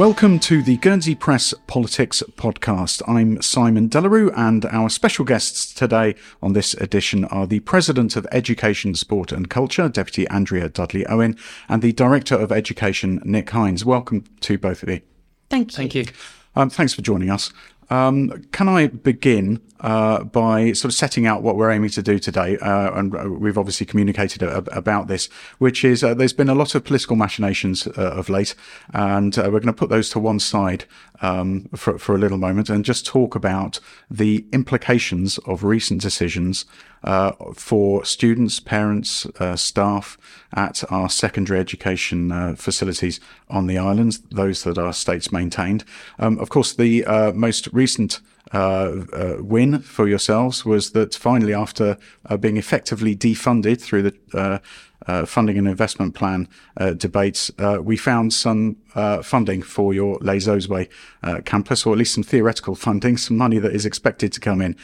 Welcome to the Guernsey Press Politics Podcast. I'm Simon De La Rue, and our special guests today on this edition are the President of Education, Sport and Culture, Deputy Andrea Dudley Owen, and the Director of Education, Nick Hynes. Welcome to both of you. Thank you. Thank you. Um, thanks for joining us. Um, can I begin uh, by sort of setting out what we're aiming to do today? Uh, and uh, we've obviously communicated a, about this, which is uh, there's been a lot of political machinations uh, of late, and uh, we're going to put those to one side um, for, for a little moment and just talk about the implications of recent decisions uh, for students, parents, uh, staff at our secondary education uh, facilities on the islands, those that are states maintained. Um, of course, the uh, most recent uh, uh, win for yourselves was that finally, after uh, being effectively defunded through the uh, uh, funding and investment plan uh, debates, we found some funding for your Les Ozouets campus, or at least some theoretical funding, some money that is expected to come in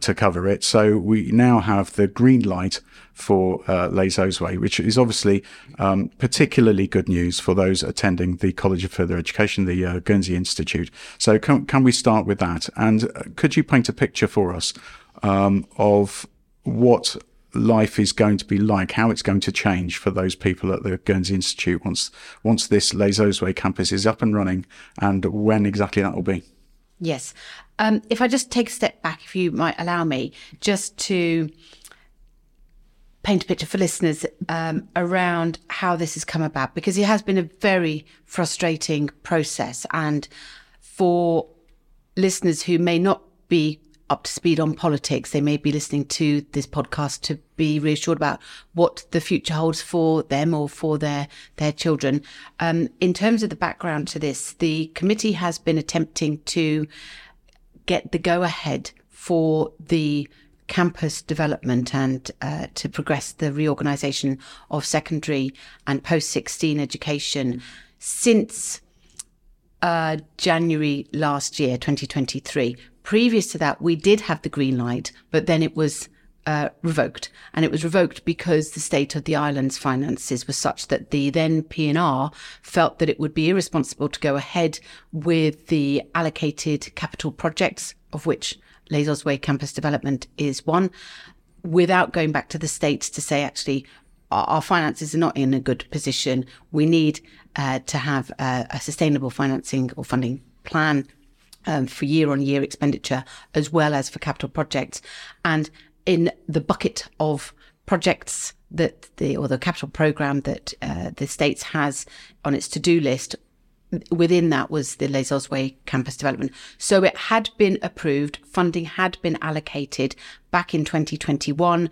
to cover it. So we now have the green light for uh, Les Ozouets, which is obviously um, particularly good news for those attending the College of Further Education, the uh, Guernsey Institute. So can, can we start with that? And uh, could you paint a picture for us um, of what life is going to be like, how it's going to change for those people at the Guernsey Institute once once this Les Ozouets campus is up and running, and when exactly that will be? Yes. Um, if I just take a step back, if you might allow me, just to paint a picture for listeners um, around how this has come about because it has been a very frustrating process. And for listeners who may not be up to speed on politics, they may be listening to this podcast to be reassured about what the future holds for them or for their their children. Um, in terms of the background to this, the committee has been attempting to get the go ahead for the campus development and uh, to progress the reorganisation of secondary and post 16 education since uh, January last year, 2023. Previous to that, we did have the green light, but then it was uh, revoked, and it was revoked because the state of the island's finances was such that the then P&R felt that it would be irresponsible to go ahead with the allocated capital projects, of which Les Ozouets campus development is one, without going back to the states to say actually our, our finances are not in a good position. We need uh, to have a, a, sustainable financing or funding plan um, for year on year expenditure as well as for capital projects. And in the bucket of projects that the or the capital program that uh, the states has on its to do list within that was the Les Ozouets campus development. So it had been approved, funding had been allocated back in 2021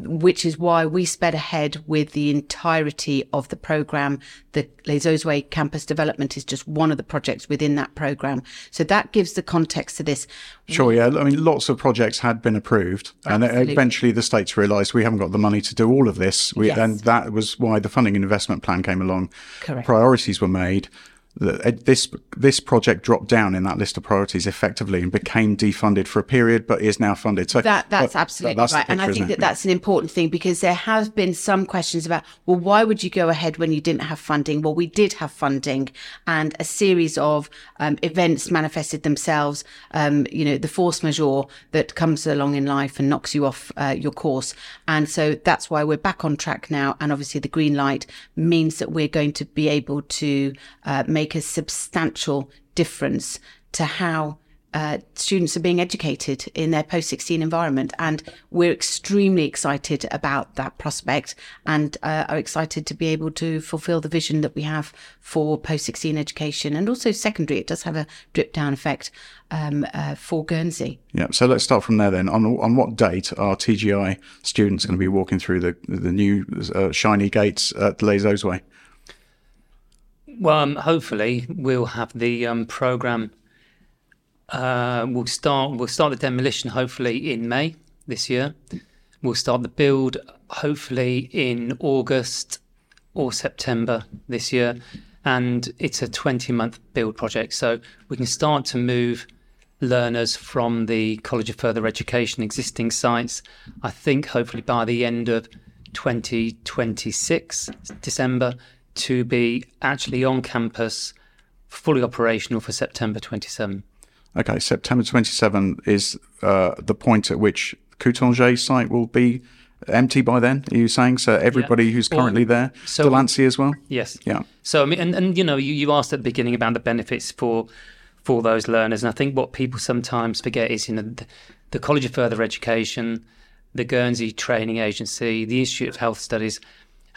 which is why we sped ahead with the entirety of the program. The Les Ozouets campus development is just one of the projects within that program. So that gives the context to this. Sure, yeah. I mean, lots of projects had been approved, Absolutely. and eventually the states realised we haven't got the money to do all of this. We, yes. And that was why the funding and investment plan came along. Correct. Priorities were made this this project dropped down in that list of priorities effectively and became defunded for a period, but is now funded. So that that's absolutely that's right, picture, and I think that that's an important thing because there have been some questions about well, why would you go ahead when you didn't have funding? Well, we did have funding, and a series of um, events manifested themselves. Um, you know, the force majeure that comes along in life and knocks you off uh, your course, and so that's why we're back on track now. And obviously, the green light means that we're going to be able to uh, make make a substantial difference to how uh, students are being educated in their post 16 environment. And we're extremely excited about that prospect and uh, are excited to be able to fulfill the vision that we have for post 16 education and also secondary. It does have a drip down effect um, uh, for Guernsey. Yeah, so let's start from there then. On, on what date are TGI students going to be walking through the, the new uh, shiny gates at Les Ozouets? Well, um, hopefully we'll have the um, program. Uh, we'll start. We'll start the demolition hopefully in May this year. We'll start the build hopefully in August or September this year, and it's a 20 month build project. So we can start to move learners from the College of Further Education existing sites. I think hopefully by the end of 2026 December to be actually on campus fully operational for September 27. Okay, September 27 is uh, the point at which Coutanchez site will be empty by then. Are you saying so? Everybody yeah. who's currently well, there, so, Delancey as well. Yes. Yeah. So I mean, and, and you know, you, you asked at the beginning about the benefits for for those learners, and I think what people sometimes forget is you know the, the College of Further Education, the Guernsey Training Agency, the Institute of Health Studies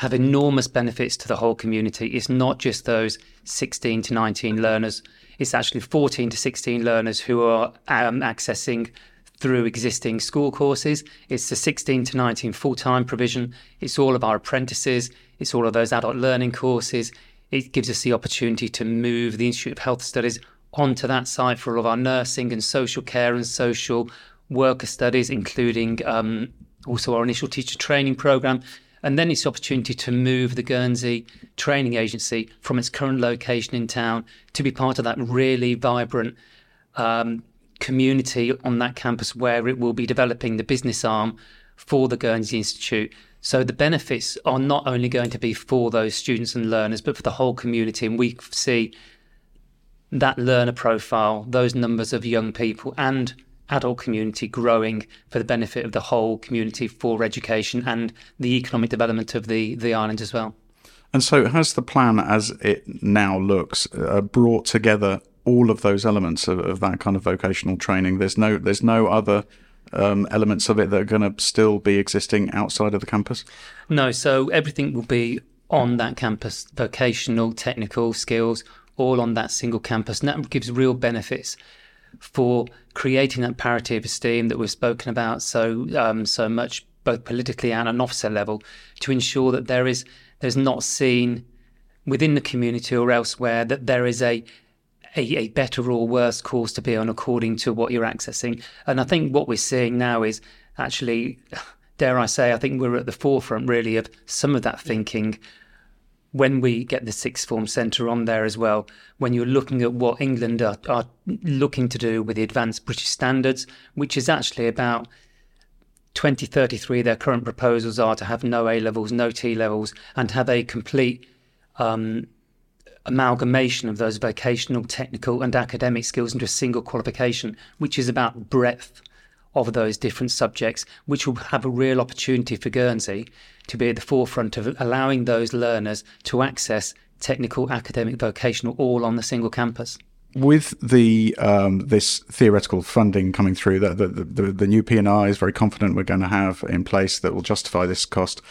have enormous benefits to the whole community. It's not just those 16 to 19 learners, it's actually 14 to 16 learners who are um, accessing through existing school courses. It's the 16 to 19 full time provision. It's all of our apprentices. It's all of those adult learning courses. It gives us the opportunity to move the Institute of Health Studies onto that site for all of our nursing and social care and social worker studies, including um, also our initial teacher training program. And then it's the opportunity to move the Guernsey Training Agency from its current location in town to be part of that really vibrant um, community on that campus where it will be developing the business arm for the Guernsey Institute. So the benefits are not only going to be for those students and learners, but for the whole community. And we see that learner profile, those numbers of young people and adult community growing for the benefit of the whole community for education and the economic development of the, the island as well. And so, has the plan, as it now looks, uh, brought together all of those elements of, of, that kind of vocational training? There's no, there's no other um, elements of it that are going to still be existing outside of the campus. No, so everything will be on that campus: vocational, technical skills, all on that single campus, and that gives real benefits for creating that parity of esteem that we've spoken about so um, so much, both politically and on officer level, to ensure that there is there's not seen within the community or elsewhere that there is a a, a, better or worse course to be on according to what you're accessing. And I think what we're seeing now is actually, dare I say, I think we're at the forefront really of some of that thinking when we get the sixth form centre on there as well, when you're looking at what England are, are, looking to do with the advanced British standards, which is actually about 2033, their current proposals are to have no A levels, no T levels, and have a complete um, amalgamation of those vocational, technical, and academic skills into a single qualification, which is about breadth of those different subjects, which will have a real opportunity for Guernsey to be at the forefront of allowing those learners to access technical, academic, vocational, all on the single campus. With the um, this theoretical funding coming through, that the, the, the, new P&I is very confident we're going to have in place that will justify this cost.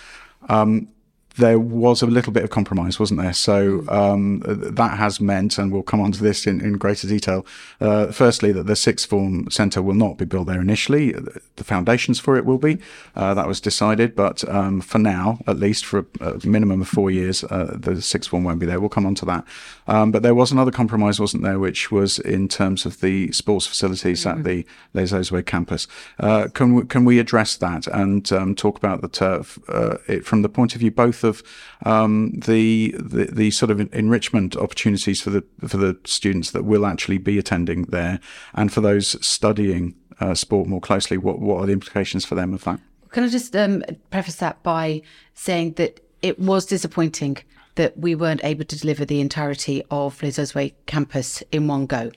Um, there was a little bit of compromise, wasn't there? So um, that has meant, and we'll come on to this in, in greater detail. Uh, firstly, that the sixth form centre will not be built there initially. The foundations for it will be. Uh, that was decided, but um, for now, at least for a, a minimum of four years, uh, the sixth form won't be there. We'll come on to that. Um, but there was another compromise, wasn't there, which was in terms of the sports facilities mm-hmm. at the Les Ozouets campus. Uh, can we, can we address that and um, talk about the turf uh, it, from the point of view both of um, the, the, the sort of enrichment opportunities for the for the students that will actually be attending there, and for those studying uh, sport more closely. What what are the implications for them of that? Can I just um, preface that by saying that it was disappointing that we weren't able to deliver the entirety of Les Ozouets campus in one go.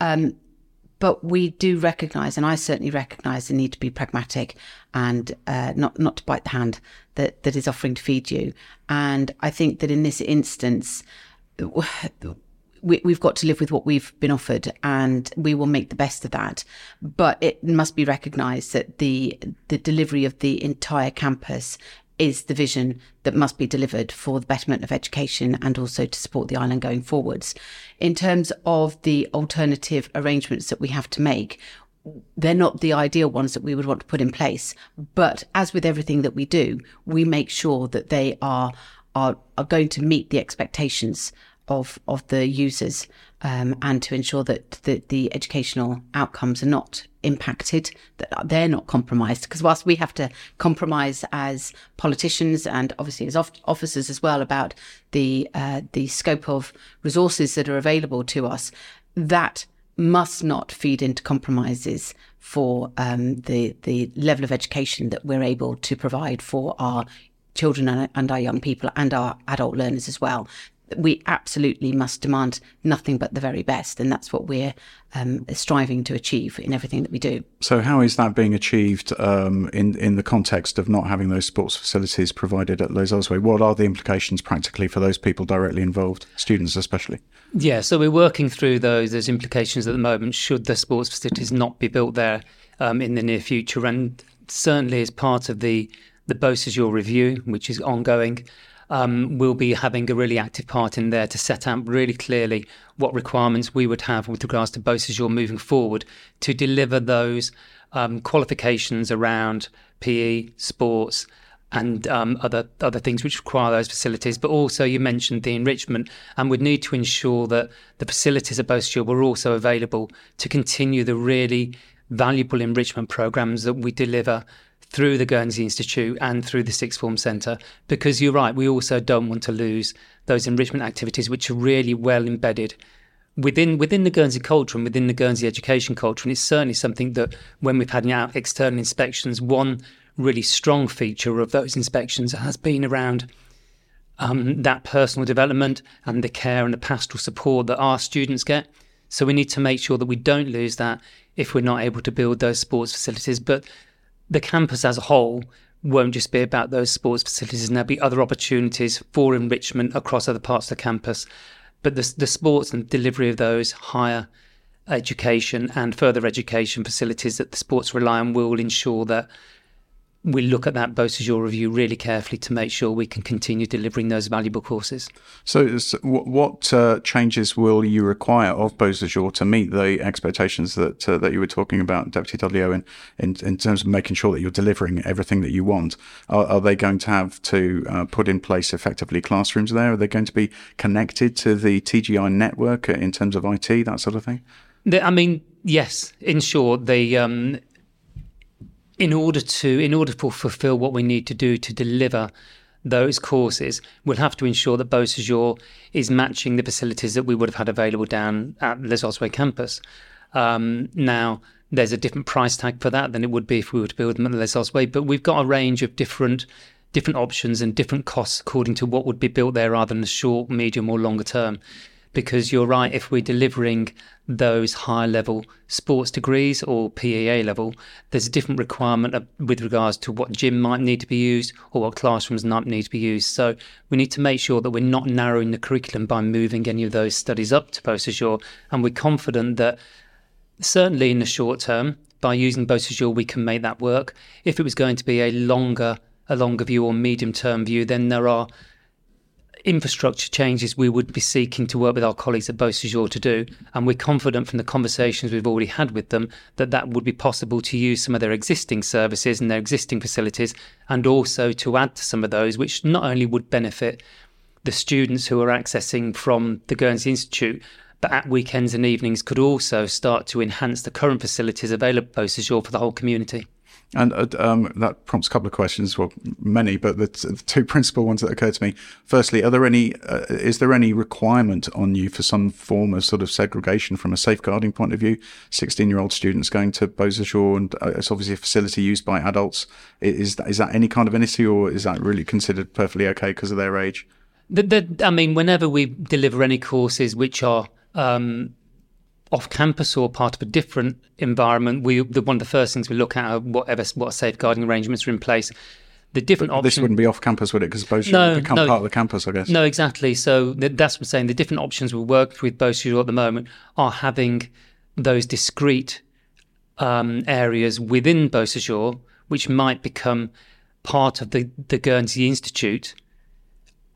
Um, but we do recognise, and I certainly recognise, the need to be pragmatic and uh, not not to bite the hand that that is offering to feed you. And I think that in this instance. We, have got to live with what we've been offered, and we will make the best of that. But it must be recognised that the the delivery of the entire campus is the vision that must be delivered for the betterment of education and also to support the island going forwards. In terms of the alternative arrangements that we have to make, they're not the ideal ones that we would want to put in place. But as with everything that we do, we make sure that they are are, are going to meet the expectations of of the users um, and to ensure that the, the educational outcomes are not impacted, that they're not compromised. Because whilst we have to compromise as politicians and obviously as officers as well about the uh, the scope of resources that are available to us, that must not feed into compromises for um, the the level of education that we're able to provide for our children and, and our young people and our adult learners as well we absolutely must demand nothing but the very best, and that's what we're um, striving to achieve in everything that we do. So, how is that being achieved um, in in the context of not having those sports facilities provided at Les Ozouets? What are the implications practically for those people directly involved, students especially? Yeah, so we're working through those those implications at the moment. Should the sports facilities not be built there um, in the near future, and certainly as part of the the Beausejour review, which is ongoing um, will be having a really active part in there to set out really clearly what requirements we would have with regards to Beausejour moving forward to deliver those um, qualifications around PE, sports, and um, other other things which require those facilities. But also, you mentioned the enrichment, and we'd need to ensure that the facilities at Beausejour were also available to continue the really valuable enrichment programs that we deliver through the Guernsey Institute and through the Sixth Form Centre, because you're right, we also don't want to lose those enrichment activities which are really well embedded within within the Guernsey culture and within the Guernsey education culture. And it's certainly something that when we've had out external inspections, one really strong feature of those inspections has been around um, that personal development and the care and the pastoral support that our students get. So we need to make sure that we don't lose that if we're not able to build those sports facilities. But the campus as a whole won't just be about those sports facilities, and there'll be other opportunities for enrichment across other parts of the campus. But the, the sports and delivery of those higher education and further education facilities that the sports rely on will ensure that we look at that Beausejour review really carefully to make sure we can continue delivering those valuable courses. So, so what uh, changes will you require of Beausejour to meet the expectations that uh, that you were talking about, Deputy Dudley Owen, in, in terms of making sure that you're delivering everything that you want? Are, are they going to have to uh, put in place effectively classrooms there? Are they going to be connected to the TGI network in terms of IT, that sort of thing? I mean, yes. In short, the um, in order to in order to fulfill what we need to do to deliver those courses, we'll have to ensure that Beausejour is matching the facilities that we would have had available down at Les Ozouets campus. Um, now, there's a different price tag for that than it would be if we were to build them at Les Ozouets, but we've got a range of different different options and different costs according to what would be built there rather than the short, medium, or longer term because you're right, if we're delivering those high level sports degrees or PEA level, there's a different requirement with regards to what gym might need to be used or what classrooms might need to be used. So we need to make sure that we're not narrowing the curriculum by moving any of those studies up to Beausejour. And we're confident that certainly in the short term, by using Beausejour, we can make that work. If it was going to be a longer a longer view or medium term view, then there are infrastructure changes we would be seeking to work with our colleagues at Beausejour to do. And we're confident from the conversations we've already had with them that that would be possible to use some of their existing services and their existing facilities, and also to add to some of those, which not only would benefit the students who are accessing from the Guernsey Institute, but at weekends and evenings could also start to enhance the current facilities available at Beausejour for the whole community. And uh, um, that prompts a couple of questions, well, many, but the, t- the, two principal ones that occur to me. Firstly, are there any? Uh, is there any requirement on you for some form of sort of segregation from a safeguarding point of view? Sixteen-year-old students going to Beausejour, and uh, it's obviously a facility used by adults. Is that, is that any kind of an issue, or is that really considered perfectly okay because of their age? The, the, I mean, whenever we deliver any courses which are um, off campus or part of a different environment, we the, one of the first things we look at are whatever what safeguarding arrangements are in place. The different options. This wouldn't be off campus, would it? Because Beausejour no, would become no, part of the campus, I guess. No, exactly. So that's what I'm saying. The different options we work with Beausejour at the moment are having those discrete um, areas within Beausejour, which might become part of the, the Guernsey Institute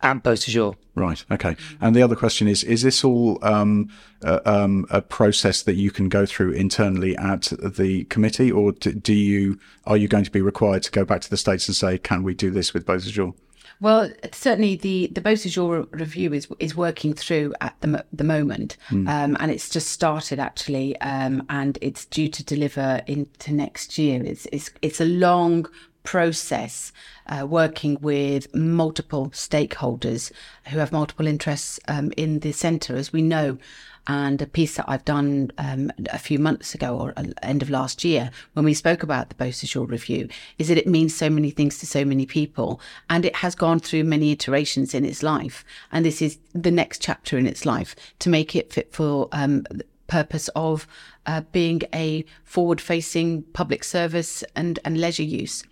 at Beausejour. Right. Okay. And the other question is: Is this all um, uh, um, a process that you can go through internally at the committee, or do, you are you going to be required to go back to the states and say, "Can we do this with Beausejour"? Well, certainly the the Beausejour review is is working through at the the moment, mm. um, and it's just started actually, um, and it's due to deliver into next year. It's it's it's a long process, uh, working with multiple stakeholders who have multiple interests um, in the centre, as we know. And a piece that I've done um, a few months ago or uh, end of last year when we spoke about the Beausejour review is that it means so many things to so many people and it has gone through many iterations in its life. And this is the next chapter in its life to make it fit for um, purpose of uh, being a forward facing public service and, and leisure use.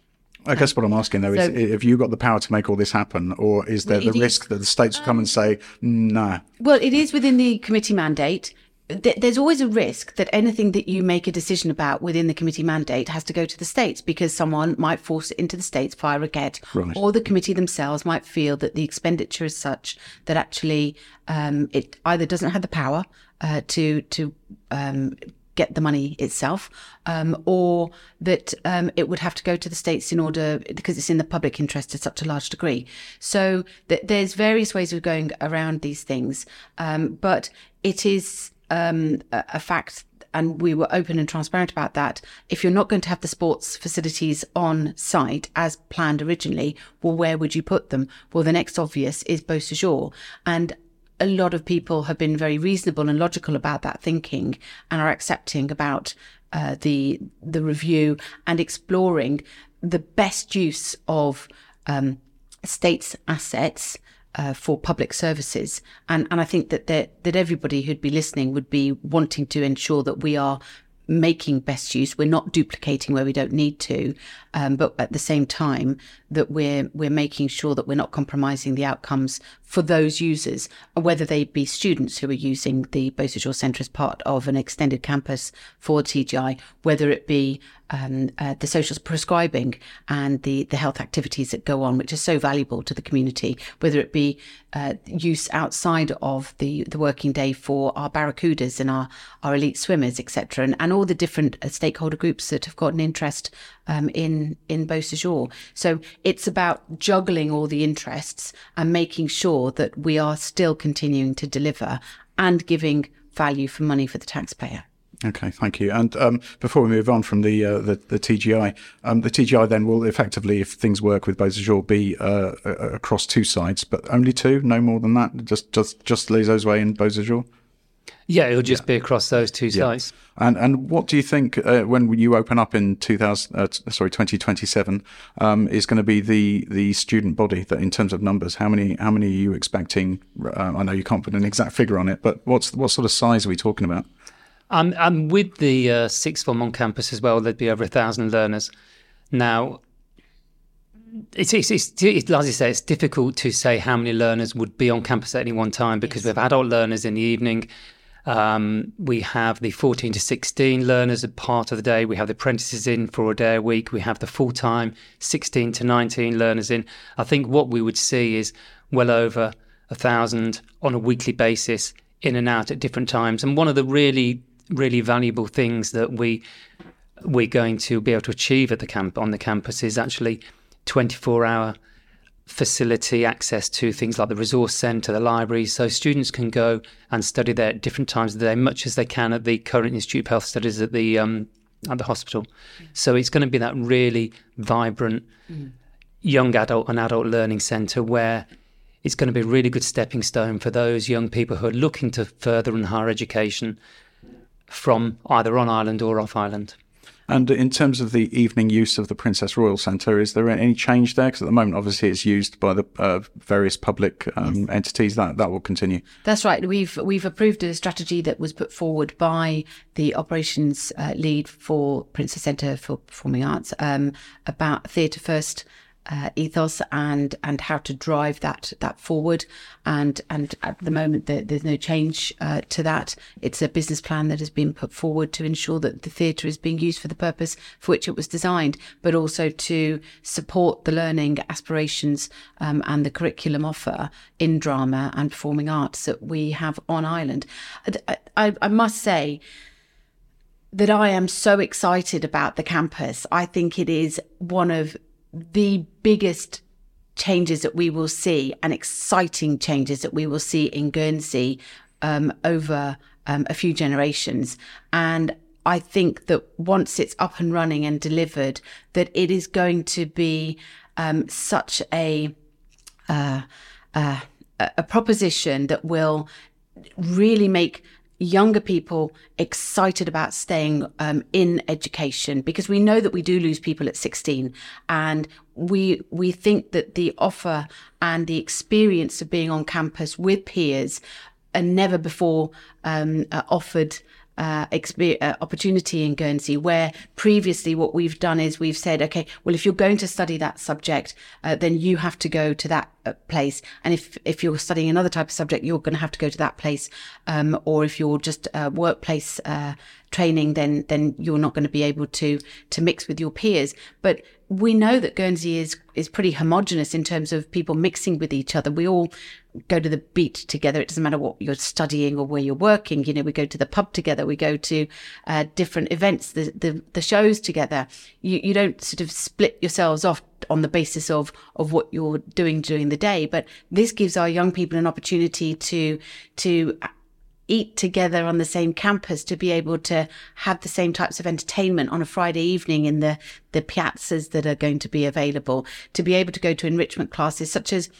I guess what I'm asking though is, So- have you got the power to make all this happen, or is there the is- risk that the states will come and say, "No"? Well, it is within the committee mandate. There's always a risk that anything that you make a decision about within the committee mandate has to go to the states because someone might force it into the states via a get, Right. or the committee themselves might feel that the expenditure is such that actually um, it either doesn't have the power uh, to to um, get the money itself, um, or that um, it would have to go to the states in order because it's in the public interest to such a large degree. So th- there's various ways of going around these things, um, but it is um, a, a fact. And we were open and transparent about that. If you're not going to have the sports facilities on site as planned originally, well, where would you put them? Well, the next obvious is Beausejour. And a lot of people have been very reasonable and logical about that thinking and are accepting about uh, the the review and exploring the best use of um, states' assets uh, for public services. And and I think that that that everybody who'd be listening would be wanting to ensure that we are making best use. We're not duplicating where we don't need to, um, but at the same time that we're we're making sure that we're not compromising the outcomes for those users, whether they be students who are using the Beausejour Centre as part of an extended campus for TGI, whether it be um, uh, the social prescribing and the, the health activities that go on, which are so valuable to the community, whether it be uh, use outside of the, the working day for our barracudas and our, our elite swimmers, etc., and, and all the different uh, stakeholder groups that have got an interest um, in in Beausejour. So it's about juggling all the interests and making sure that we are still continuing to deliver and giving value for money for the taxpayer. Okay, thank you. And um, before we move on from the uh, the, the TGI, um, the TGI then will effectively, if things work with Beausejour, be uh, across two sides, but only two, no more than that. Just just just Les Ozouets and Beausejour. Yeah, it'll just be across those two sites. And and what do you think uh, when you open up in 2000 uh, sorry 2027 um, is going to be the the student body that in terms of numbers how many how many are you expecting uh, I know you can't put an exact figure on it but what's what sort of size are we talking about Um, and with the uh, sixth form on campus as well, there'd be over a thousand learners. Now, it's, it's, it's, it's as I say, it's difficult to say how many learners would be on campus at any one time because we have adult learners in the evening. Um, we have the 14 to 16 learners a part of the day. We have the apprentices in for a day a week. We have the full time 16 to 19 learners in. I think what we would see is well over a thousand on a weekly basis in and out at different times. And one of the really, really valuable things that we we're going to be able to achieve at the camp on the campus is actually 24 hour facility access to things like the resource centre, the library, so students can go and study there at different times of the day, much as they can at the current Institute of Health Studies at the um, at the hospital. So it's going to be that really vibrant young adult and adult learning centre where it's going to be a really good stepping stone for those young people who are looking to further in higher education from either on island or off island. And in terms of the evening use of the Princess Royal Centre is there any change there? Because at the moment obviously it's used by the uh, various public um, entities. That that will continue. That's right. We've we've approved a strategy that was put forward by the operations uh, lead for Princess Centre for Performing Arts um, about theatre first uh, ethos and and how to drive that that forward. And and at the moment there, there's no change uh, to that. It's a business plan that has been put forward to ensure that the theatre is being used for the purpose for which it was designed, but also to support the learning aspirations um, and the curriculum offer in drama and performing arts that we have on island. I, I, I must say that I am so excited about the campus. I think it is one of the biggest changes that we will see and exciting changes that we will see in Guernsey um, over um, a few generations. And I think that once it's up and running and delivered, that it is going to be um, such a uh, uh, a proposition that will really make younger people excited about staying um, in education because we know that we do lose people at 16 and we we think that the offer and the experience of being on campus with peers are never before um, uh, offered uh, uh, opportunity in Guernsey, where previously what we've done is we've said, okay, well, if you're going to study that subject, uh, then you have to go to that uh, place, and if if you're studying another type of subject, you're going to have to go to that place, um, or if you're just uh, workplace uh, training, then then you're not going to be able to to mix with your peers. But we know that Guernsey is is pretty homogenous in terms of people mixing with each other. We all go to the beach together. It doesn't matter what you're studying or where you're working. You know, we go to the pub together. We go to uh, different events, the, the, the shows together. You you don't sort of split yourselves off on the basis of of what you're doing during the day. But this gives our young people an opportunity to to eat together on the same campus to be able to have the same types of entertainment on a Friday evening in the, the piazzas that are going to be available, to be able to go to enrichment classes such as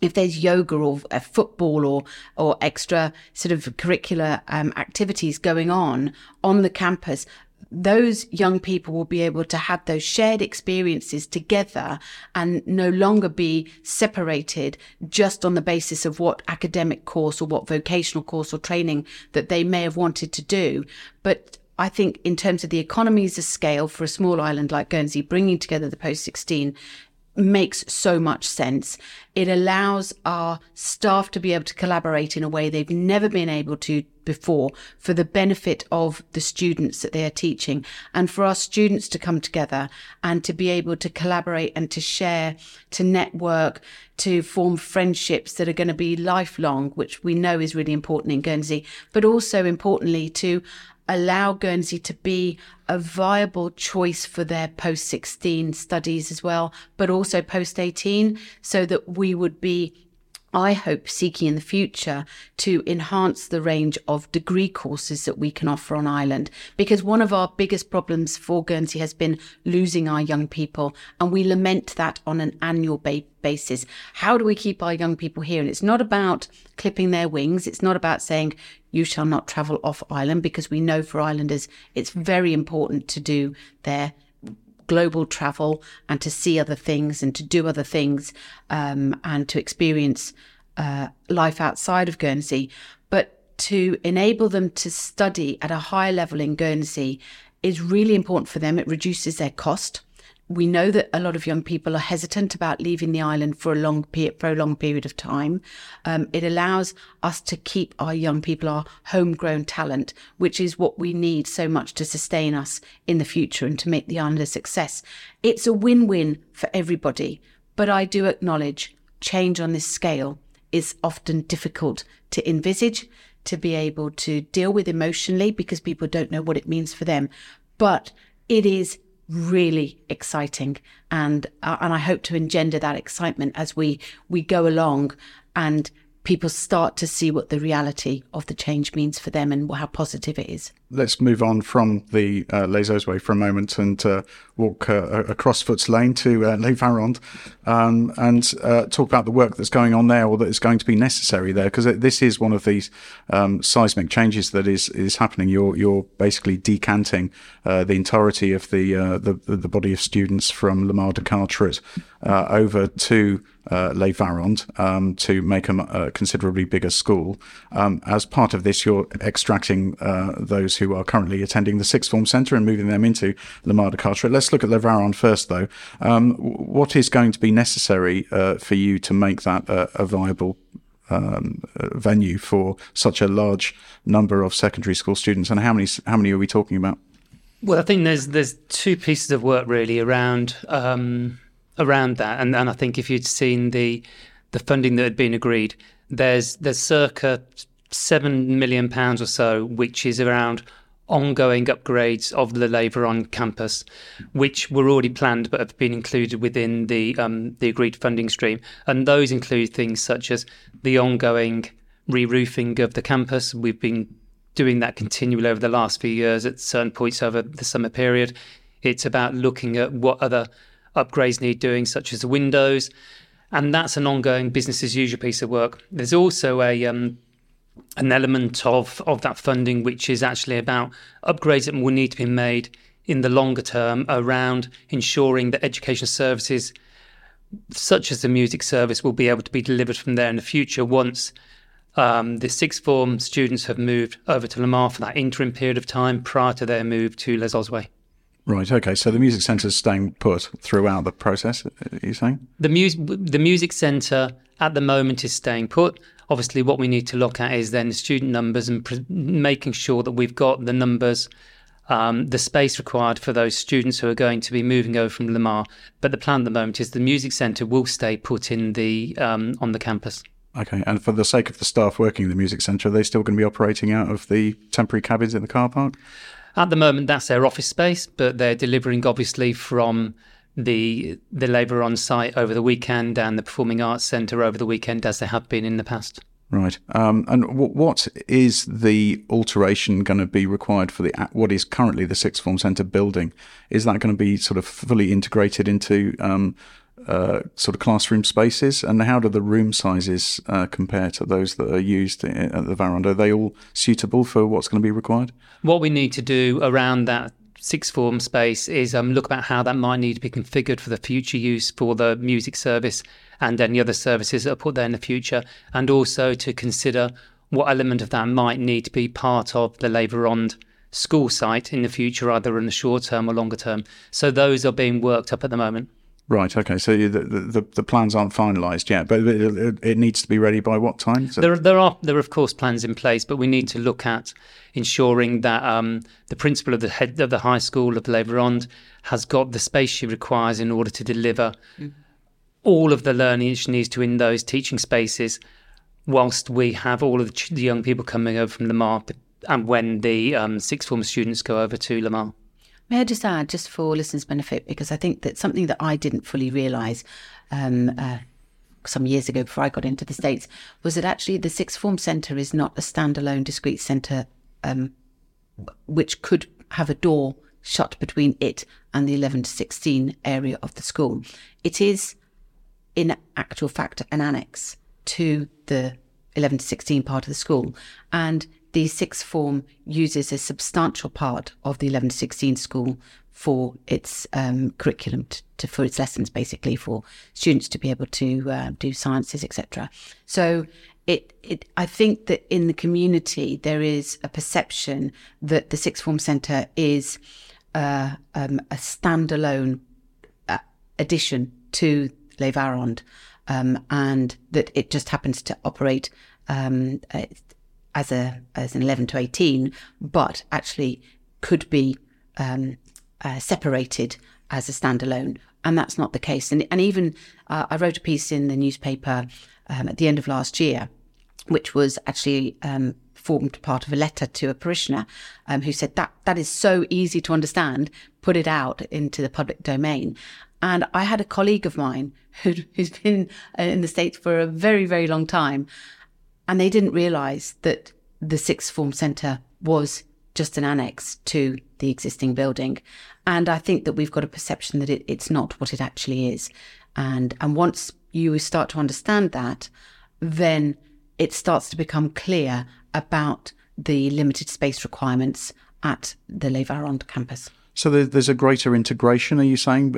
if there's yoga or uh, football or or extra sort of curricular um, activities going on on the campus, those young people will be able to have those shared experiences together and no longer be separated just on the basis of what academic course or what vocational course or training that they may have wanted to do. But I think in terms of the economies of scale for a small island like Guernsey, bringing together the post 16 makes so much sense. It allows our staff to be able to collaborate in a way they've never been able to before for the benefit of the students that they are teaching and for our students to come together and to be able to collaborate and to share, to network, to form friendships that are going to be lifelong, which we know is really important in Guernsey, but also importantly to allow Guernsey to be a viable choice for their post 16 studies as well, but also post 18, so that we would be I hope seeking in the future to enhance the range of degree courses that we can offer on Ireland. Because one of our biggest problems for Guernsey has been losing our young people, and we lament that on an annual ba- basis. How do we keep our young people here? And it's not about clipping their wings. It's not about saying you shall not travel off island because we know for islanders it's very important to do their global travel and to see other things and to do other things um, and to experience uh, life outside of Guernsey. But to enable them to study at a higher level in Guernsey is really important for them. It reduces their cost we know that a lot of young people are hesitant about leaving the island for a long period, for a long period of time. Um, it allows us to keep our young people, our homegrown talent, which is what we need so much to sustain us in the future and to make the island a success. It's a win-win for everybody, but I do acknowledge change on this scale is often difficult to envisage, to be able to deal with emotionally because people don't know what it means for them. But it is really exciting. And uh, and I hope to engender that excitement as we we go along. And people start to see what the reality of the change means for them and how positive it is. Let's move on from the uh, Les Eaux for a moment and uh, walk uh, across Footes Lane to uh, Les um, and uh, talk about the work that's going on there or that is going to be necessary there because this is one of these um, seismic changes that is is happening. You're you're basically decanting uh, the entirety of the, uh, the the body of students from La Mare de Carteret over to uh, Les Varendes um, to make a, a, considerably bigger school. Um, as part of this, you're extracting uh, those who are currently attending the sixth form centre and moving them into La Mare de Carteret. Let's look at Les Varendes first, though. Um, what is going to be necessary uh, for you to make that a viable um, venue for such a large number of secondary school students, and how many how many are we talking about? Well, I think there's there's two pieces of work really around um, around that, and and I think if you'd seen the the funding that had been agreed, there's there's circa seven million pounds or so, which is around ongoing upgrades of the Les Varendes campus, which were already planned but have been included within the um, the agreed funding stream, and those include things such as the ongoing re-roofing of the campus. We've been doing that continually over the last few years at certain points over the summer period. It's about looking at what other upgrades need doing, such as the Windows, and that's an ongoing business as usual piece of work. There's also a um, an element of of that funding which is actually about upgrades that will need to be made in the longer term around ensuring that education services such as the music service will be able to be delivered from there in the future once um, the sixth form students have moved over to La Mare for that interim period of time prior to their move to Les Ozouets. Right. Okay. So the music centre is staying put throughout the process. Are you saying the music the music centre at the moment is staying put. Obviously, what we need to look at is then the student numbers and pre- making sure that we've got the numbers, um, the space required for those students who are going to be moving over from La Mare. But the plan at the moment is the music centre will stay put in the um, on the campus. Okay, and for the sake of the staff working in the music centre, are they still going to be operating out of the temporary cabins in the car park? At the moment, that's their office space, but they're delivering obviously from the the labour on site over the weekend and the performing arts centre over the weekend, as they have been in the past. Right. Um, and w- what is the alteration going to be required for the what is currently the sixth form centre building? Is that going to be sort of fully integrated into um, uh, sort of classroom spaces, and how do the room sizes uh, compare to those that are used at the Varond? Are they all suitable for what's going to be required? What we need to do around that sixth form space is um, look about how that might need to be configured for the future use for the music service and any other services that are put there in the future, and also to consider what element of that might need to be part of the Varendes school site in the future, either in the short term or longer term. So those are being worked up at the moment. Right. Okay. So the the, the plans aren't finalised yet, but it, it, needs to be ready by what time? So there, there are there are of course plans in place, but we need to look at ensuring that um, the principal of the head of the high school of Les Varendes has got the space she requires in order to deliver mm. all of the learning she needs to in those teaching spaces, whilst we have all of the, young people coming over from La Mare, and when the um, sixth form students go over to La Mare. May I just add, just for listeners' benefit, because I think that something that I didn't fully realise um, uh, some years ago before I got into the States was that actually the Sixth Form Centre is not a standalone discrete centre um, which could have a door shut between it and the 11 to 16 area of the school. It is, in actual fact, an annex to the 11 to 16 part of the school. And the sixth form uses a substantial part of the 11 to 16 school for its um, curriculum to, to, for its lessons basically for students to be able to uh, do sciences etc so it, it i think that in the community there is a perception that the sixth form centre is uh, um, a standalone uh, addition to Les Varendes, um, and that it just happens to operate um, as a as an 11 to 18, but actually could be um, uh, separated as a standalone, and that's not the case. And and even uh, I wrote a piece in the newspaper um, at the end of last year, which was actually um, formed part of a letter to a parishioner um, who said that that is so easy to understand. Put it out into the public domain. And I had a colleague of mine who, who's been uh, in the States for a very, very long time. And they didn't realize that the sixth form centre was just an annex to the existing building. And I think that we've got a perception that it, it's not what it actually is. And, and once you start to understand that, then it starts to become clear about the limited space requirements at the Les Varendes campus. So there's a greater integration, are you saying,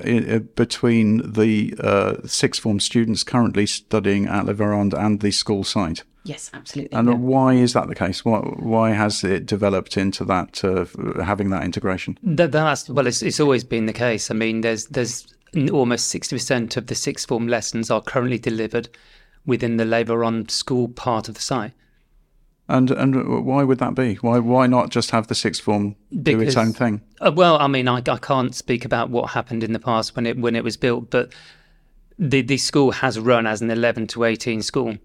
between the uh, sixth form students currently studying at Varendes and the school site? Yes, absolutely. And yeah. why is that the case? Why, why has it developed into that, uh, having that integration? That, that's well, it's, it's always been the case. I mean, there's there's almost sixty percent of the sixth form lessons are currently delivered within the Les Varendes school part of the site. And and why would that be? Why why not just have the sixth form do its own thing? Uh, well, I mean, I, I can't speak about what happened in the past when it when it was built, but the the school has run as an eleven to eighteen school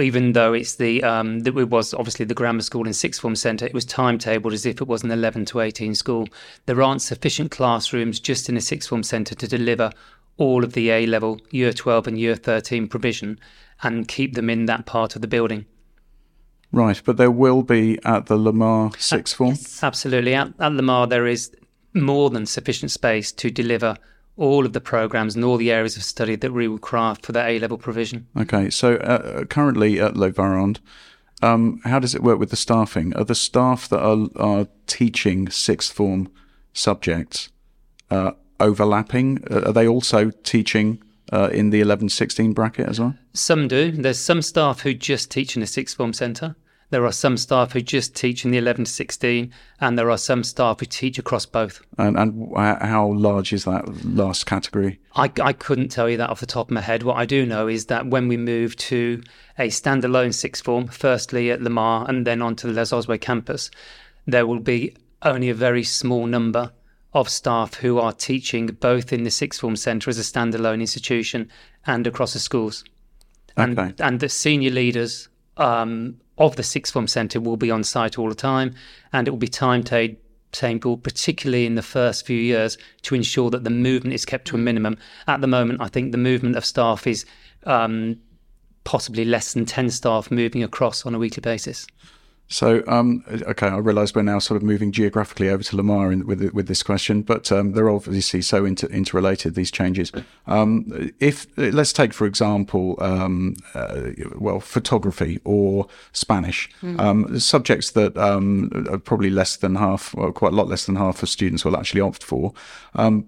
even though it's the um, that it was obviously the grammar school and sixth form centre, it was timetabled as if it was an 11 to 18 school. There aren't sufficient classrooms just in a sixth form centre to deliver all of the A level, year 12 and year 13 provision and keep them in that part of the building. Right, but there will be at the La Mare sixth form. Absolutely. At, at La Mare, there is more than sufficient space to deliver all of the programs and all the areas of study that we require for the A level provision. Okay, so uh, currently at Le Varangue, um, how does it work with the staffing? Are the staff that are, are teaching sixth form subjects uh, overlapping? Uh, are they also teaching uh, in the 11 16 bracket as well? Some do. There's some staff who just teach in the sixth form centre. There are some staff who just teach in the 11 to 16, and there are some staff who teach across both. And, and how large is that last category? I, I couldn't tell you that off the top of my head. What I do know is that when we move to a standalone sixth form, firstly at La Mare and then onto the Les Ozouets campus, there will be only a very small number of staff who are teaching both in the sixth form centre as a standalone institution and across the schools. And, Okay. and the senior leaders um, of the sixth form centre will be on site all the time, and it will be timetabled, particularly in the first few years, to ensure that the movement is kept to a minimum. At the moment, I think the movement of staff is um, possibly less than 10 staff moving across on a weekly basis. So, um, okay, I realise we're now sort of moving geographically over to La Mare in, with with this question, but um, they're obviously so inter- interrelated. These changes. Um, if let's take for example, um, uh, well, photography or Spanish, um, subjects that um, are probably less than half, well, quite a lot less than half of students will actually opt for. Um,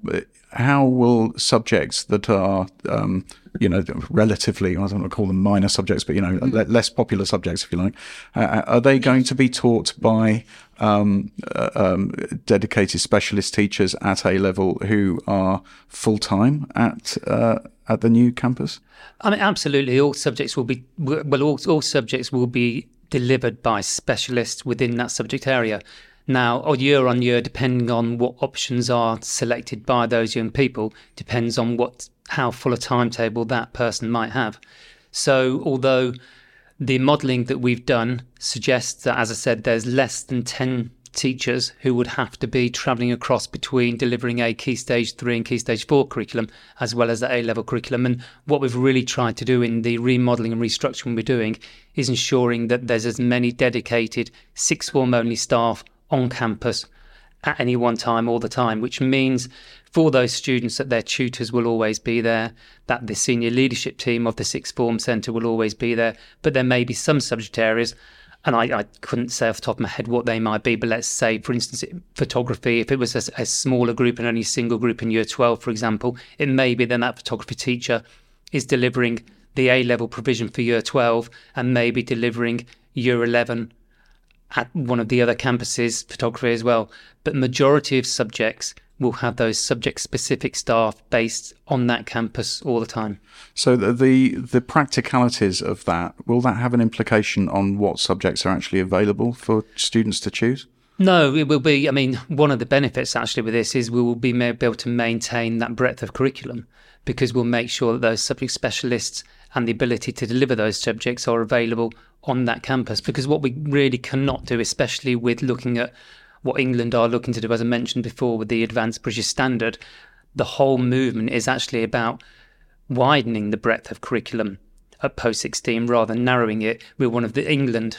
how will subjects that are um, you know relatively I don't want to call them minor subjects but you know le- less popular subjects if you like uh, are they going to be taught by um, uh, um, dedicated specialist teachers at A level who are full time at uh, at the new campus I mean, absolutely, all subjects will be well. All, all subjects will be delivered by specialists within that subject area. Now, or year on year, depending on what options are selected by those young people, depends on what how full a timetable that person might have. So, although the modelling that we've done suggests that, as I said, there's less than 10 teachers who would have to be travelling across between delivering a Key Stage 3 and Key Stage 4 curriculum, as well as the A level curriculum. And what we've really tried to do in the remodelling and restructuring we're doing is ensuring that there's as many dedicated sixth form only staff on campus at any one time all the time, which means for those students that their tutors will always be there, that the senior leadership team of the sixth form centre will always be there, but there may be some subject areas. And I, I couldn't say off the top of my head what they might be, but let's say, for instance, photography, if it was a, a smaller group and only single group in year 12, for example, it may be then that photography teacher is delivering the A level provision for year 12 and maybe delivering year 11 at one of the other campuses, photography as well. But majority of subjects will have those subject specific staff based on that campus all the time. so the, the the practicalities of that will that have an implication on what subjects are actually available for students to choose No, it will be. I mean, one of the benefits actually with this is we will be able to maintain that breadth of curriculum because we'll make sure that those subject specialists and the ability to deliver those subjects are available on that campus. Because what we really cannot do, especially with looking at what England are looking to do, as I mentioned before, with the Advanced British Standard, the whole movement is actually about widening the breadth of curriculum at post 16 rather than narrowing it. We're one of the England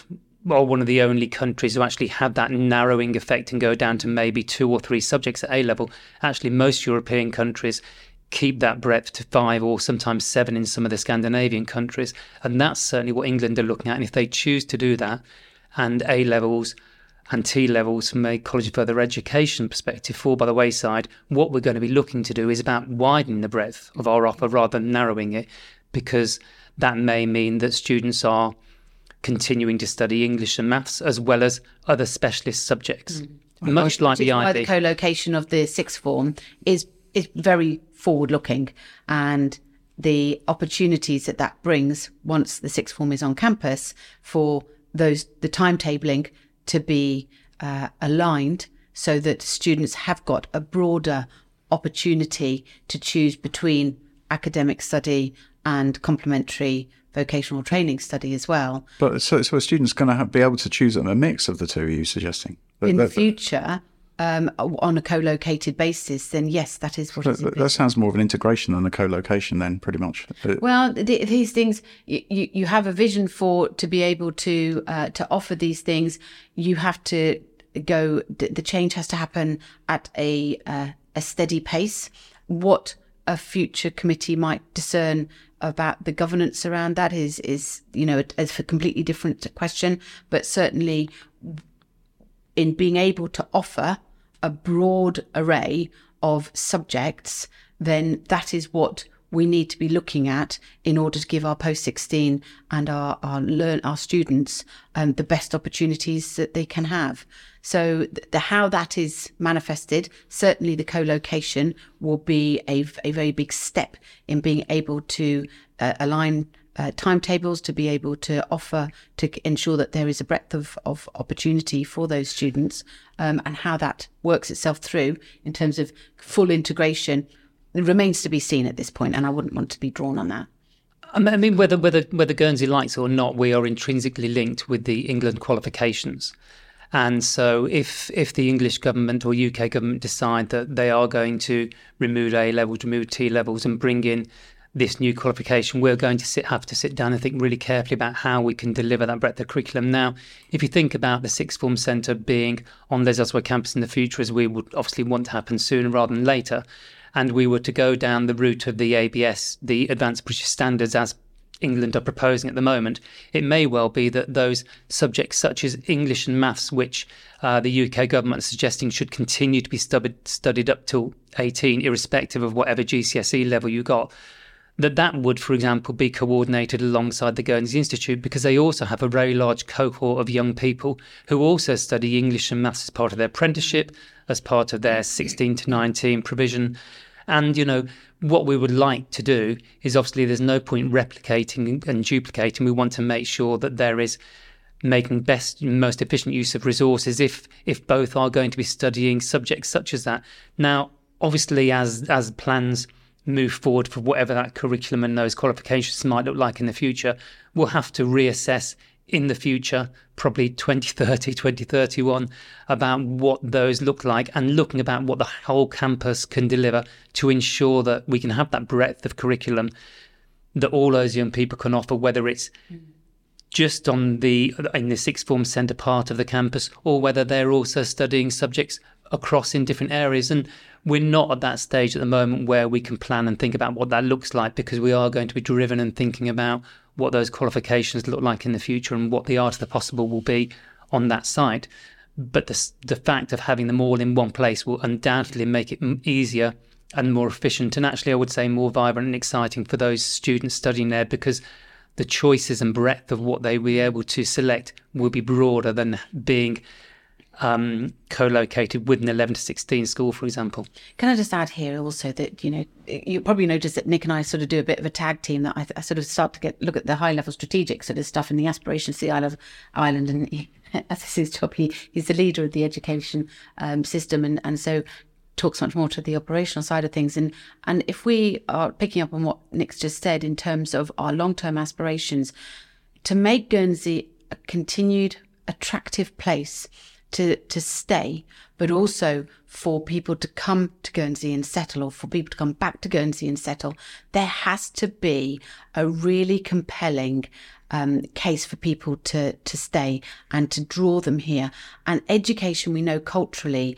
or one of the only countries who actually have that narrowing effect and go down to maybe two or three subjects at A level. Actually, most European countries keep that breadth to five or sometimes seven in some of the Scandinavian countries. And that's certainly what England are looking at. And if they choose to do that, and A levels and T levels from a college of further education perspective fall by the wayside, what we're going to be looking to do is about widening the breadth of our offer rather than narrowing it, because that may mean that students are continuing to study English and maths as well as other specialist subjects. Mm. Much like the IB. the co-location of the sixth form is is very forward looking and the opportunities that that brings once the sixth form is on campus for those the timetabling to be uh, aligned so that students have got a broader opportunity to choose between academic study and complementary vocational training study as well. But so, so a student's going to be able to choose a mix of the two are you suggesting? That- in the that- future um, on a co-located basis, then yes, that is what. That, that sounds more of an integration than a co-location, then pretty much. Uh, well, th- these things you, you have a vision for to be able to uh, to offer these things. You have to go. The change has to happen at a uh, a steady pace. What a future committee might discern about the governance around that is is you know a, a completely different question, but certainly in being able to offer a broad array of subjects, then that is what we need to be looking at in order to give our post 16 and our, our learn our students um, the best opportunities that they can have. So the how that is manifested, certainly the co-location will be a, a very big step in being able to uh, align uh, timetables to be able to offer to ensure that there is a breadth of, of opportunity for those students um, and how that works itself through in terms of full integration it remains to be seen at this point and I wouldn't want to be drawn on that. I mean, whether whether whether Guernsey likes or not, we are intrinsically linked with the England qualifications. And so, if if the English government or UK government decide that they are going to remove A levels, remove T levels, and bring in this new qualification, we're going to sit, have to sit down and think really carefully about how we can deliver that breadth of curriculum. Now, if you think about the sixth form centre being on Les Ozouets campus in the future, as we would obviously want to happen sooner rather than later, and we were to go down the route of the ABS, the Advanced British Standards, as England are proposing at the moment, it may well be that those subjects such as English and maths, which uh, the UK government is suggesting should continue to be studied, studied up till 18, irrespective of whatever GCSE level you got, that that would, for example, be coordinated alongside the Guernsey Institute because they also have a very large cohort of young people who also study English and maths as part of their apprenticeship, as part of their 16 to 19 provision. And, you know, what we would like to do is obviously there's no point replicating and duplicating. We want to make sure that there is making best most efficient use of resources if if both are going to be studying subjects such as that. Now, obviously as as plans move forward for whatever that curriculum and those qualifications might look like in the future, we'll have to reassess in the future, probably 2030, 2031, about what those look like and looking about what the whole campus can deliver to ensure that we can have that breadth of curriculum that all those young people can offer, whether it's mm. Just on the in the sixth form centre part of the campus or whether they're also studying subjects across in different areas and we're not at that stage at the moment where we can plan and think about what that looks like because we are going to be driven and thinking about what those qualifications look like in the future and what the art of the possible will be on that site. But the, the fact of having them all in one place will undoubtedly make it easier and more efficient, and actually, I would say more vibrant and exciting for those students studying there because the choices and breadth of what they will be able to select will be broader than being um, co-located with an 11 to 16 school, for example. Can I just add here also that you know you probably noticed that Nick and I sort of do a bit of a tag team that I, I sort of start to get look at the high level strategic sort of stuff in the aspirations of the island, island and he, as this is his job, he, he's the leader of the education um, system, and and so talks much more to the operational side of things. And and if we are picking up on what Nick's just said in terms of our long term aspirations, to make Guernsey a continued attractive place to, to stay, but also for people to come to Guernsey and settle, or for people to come back to Guernsey and settle, there has to be a really compelling um, case for people to to stay and to draw them here. And education, we know culturally,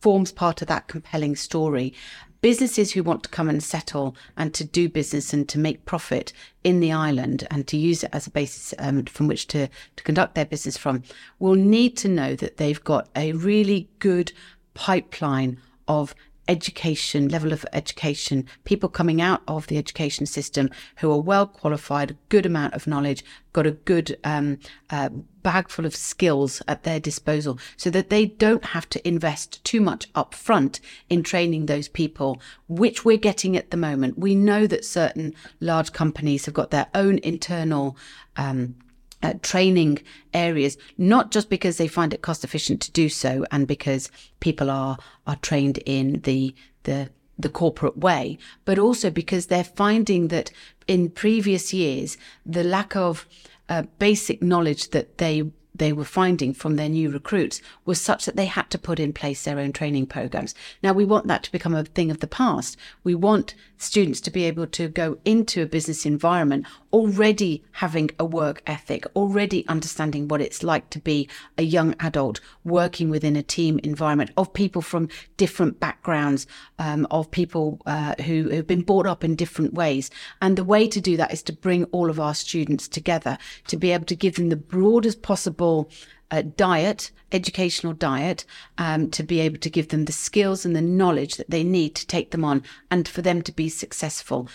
forms part of that compelling story. Businesses who want to come and settle and to do business and to make profit in the island and to use it as a basis um, from which to, to conduct their business from will need to know that they've got a really good pipeline of education, level of education, people coming out of the education system who are well qualified, good amount of knowledge, got a good um, uh, bag full of skills at their disposal so that they don't have to invest too much upfront in training those people, which we're getting at the moment. We know that certain large companies have got their own internal um, uh, training areas, not just because they find it cost efficient to do so, and because people are are trained in the the the corporate way, but also because they're finding that in previous years the lack of uh, basic knowledge that they they were finding from their new recruits was such that they had to put in place their own training programs. Now we want that to become a thing of the past. We want students to be able to go into a business environment already having a work ethic, already understanding what it's like to be a young adult working within a team environment of people from different backgrounds, um, of people uh, who have been brought up in different ways. And the way to do that is to bring all of our students together to be able to give them the broadest possible uh, diet, educational diet, um, to be able to give them the skills and the knowledge that they need to take them on and for them to be successful.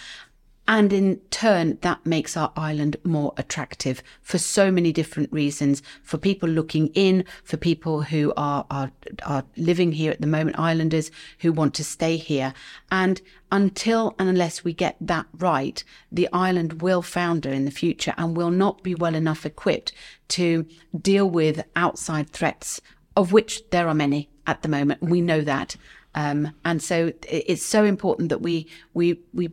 And in turn, that makes our island more attractive for so many different reasons. For people looking in, for people who are, are, are living here at the moment, islanders who want to stay here. And until and unless we get that right, the island will founder in the future and will not be well enough equipped to deal with outside threats, of which there are many at the moment. We know that. Um, and so it's so important that we, we, we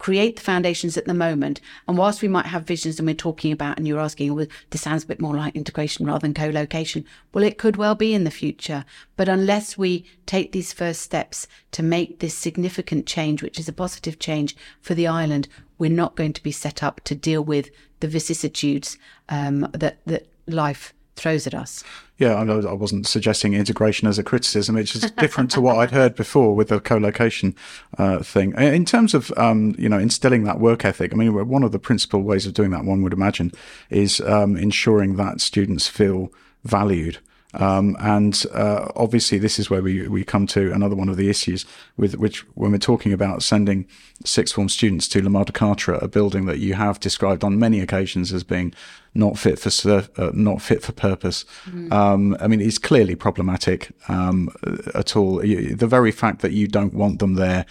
create the foundations at the moment. And whilst we might have visions and we're talking about, and you're asking, well, this sounds a bit more like integration rather than co location. Well, it could well be in the future. But unless we take these first steps to make this significant change, which is a positive change for the island, we're not going to be set up to deal with the vicissitudes um, that, that life throws at us. Yeah, I, I wasn't suggesting integration as a criticism. It's just different to what I'd heard before with the co-location uh, thing. In terms of um, you know instilling that work ethic, I mean, one of the principal ways of doing that, one would imagine, is um, ensuring that students feel valued. Um, and uh, obviously, this is where we, we come to another one of the issues with which when we're talking about sending sixth form students to La Mare de Carteret, a building that you have described on many occasions as being not fit for uh, not fit for purpose. Mm. Um, I mean, it's clearly problematic um, at all. The very fact that you don't want them there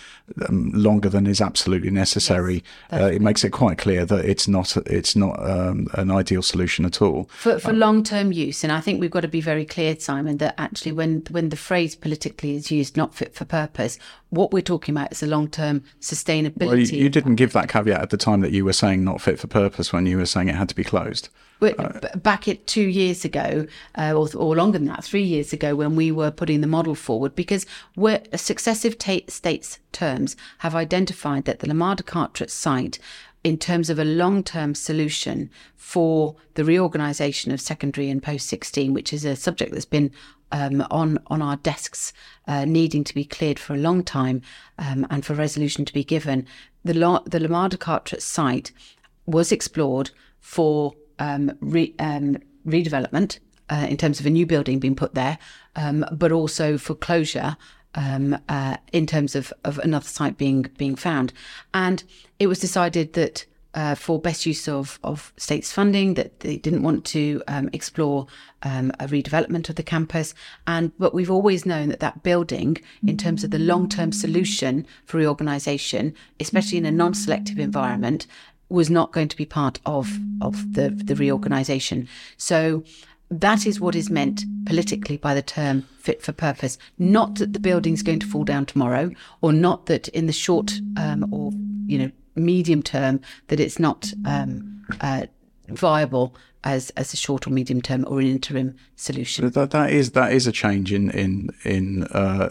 um, longer than is absolutely necessary, yes, uh, it makes it quite clear that it's not it's not um, an ideal solution at all for for um, long term use. And I think we've got to be very clear, Simon, that actually when when the phrase politically is used, not fit for purpose, what we're talking about is a long term sustainability. Well, you, you, didn't give that caveat at the time that you were saying not fit for purpose when you were saying it had to be closed. Uh, back at two years ago, uh, or, or, longer than that, three years ago, when we were putting the model forward, because we're, successive ta- states terms have identified that the La Mare de Carteret site in terms of a long term solution for the reorganisation of secondary and post 16, which is a subject that's been um, on on our desks, uh, needing to be cleared for a long time, um, and for resolution to be given. The La- the La Mare de Carteret site was explored for um, re- um, redevelopment uh, in terms of a new building being put there, um, but also for closure um, uh, in terms of, of another site being being found. And it was decided that uh, for best use of, of states funding that they didn't want to um, explore um, a redevelopment of the campus and but we've always known that that building in terms of the long-term solution for reorganization especially in a non-selective environment was not going to be part of of the the reorganization so that is what is meant politically by the term fit for purpose. Not that the building's going to fall down tomorrow, or not that in the short um, or you know medium term that it's not um, uh, viable as as a short or medium term or an interim solution. That that is that is a change in in in. Uh,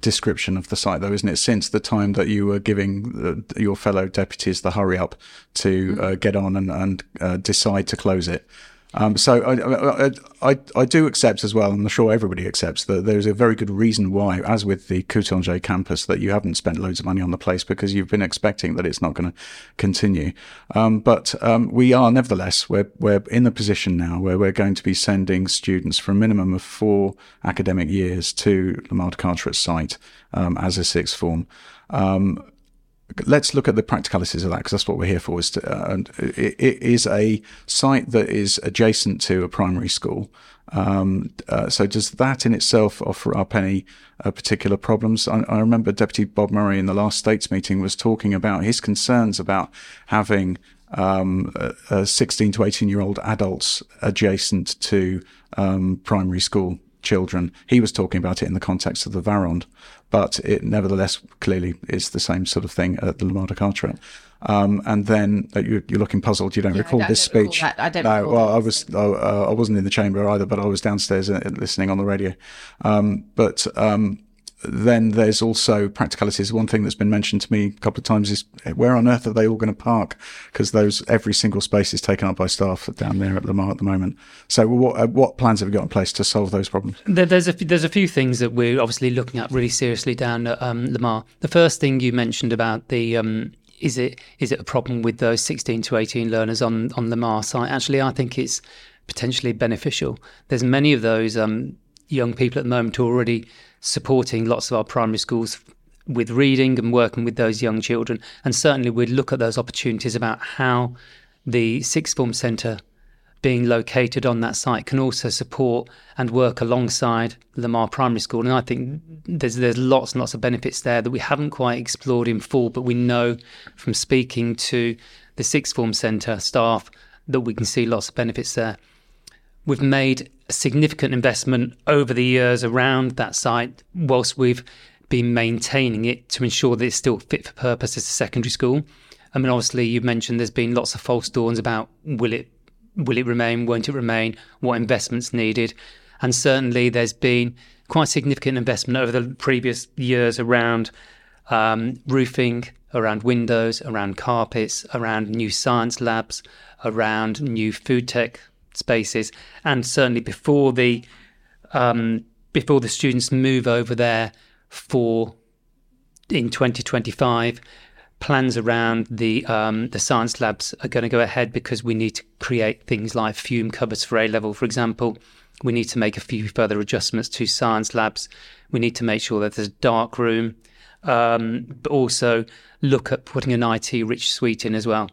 description of the site though isn't it? Since the time that you were giving the, your fellow deputies the hurry up to uh, get on and, and uh, decide to close it um, so I, I, I, do accept as well, and I'm sure everybody accepts that there's a very good reason why, as with the Coutanchez campus, that you haven't spent loads of money on the place because you've been expecting that it's not going to continue. Um, but um, we are nevertheless we're we're in the position now where we're going to be sending students for a minimum of four academic years to Mare Carteret site um, as a sixth form. Um, let's look at the practicalities of that because that's what we're here for. Is to, uh, it, it is a site that is adjacent to a primary school. Um, uh, so does that in itself offer up any uh, particular problems? I, I, remember Deputy Bob Murray in the last states meeting was talking about his concerns about having um, 16 to 18 year old adults adjacent to um, primary school children. He was talking about it in the context of the Varendes, but it nevertheless clearly is the same sort of thing at the de Carteret. Um, and then uh, you, are looking puzzled. You don't Yeah, recall don't- this I recall speech. that. I don't no, well. I was uh, I wasn't in the chamber either, but I was downstairs uh, listening on the radio. Um, but um, then there's also practicalities. One thing that's been mentioned to me a couple of times is where on earth are they all going to park? Because those every single space is taken up by staff down there at La Mare at the moment. So what uh, what plans have you got in place to solve those problems? There, there's a there's a few things that we're obviously looking at really seriously down at um, La Mare. The first thing you mentioned about the um, is it is it a problem with those 16 to 18 learners on on La Mare site? Actually, I think it's potentially beneficial. There's many of those um, young people at the moment who already supporting lots of our primary schools with reading and working with those young children. And certainly, we'd look at those opportunities about how the sixth form centre being located on that site can also support and work alongside La Mare Primary School. And I think there's there's lots and lots of benefits there that we haven't quite explored in full, but we know from speaking to the sixth form centre staff that we can see lots of benefits there. We've made a significant investment over the years around that site, whilst we've been maintaining it to ensure that it's still fit for purpose as a secondary school. I mean, obviously, you've mentioned there's been lots of false dawns about will it will it remain, won't it remain, what investments needed, and certainly there's been quite significant investment over the previous years around um, roofing, around windows, around carpets, around new science labs, around new food tech spaces, and certainly before the um, before the students move over there for in 2025 plans around the um, the science labs are going to go ahead because we need to create things like fume cupboards for A level, for example. We need to make a few further adjustments to science labs. We need to make sure that there's a dark room, um, but also look at putting an IT rich suite in as well.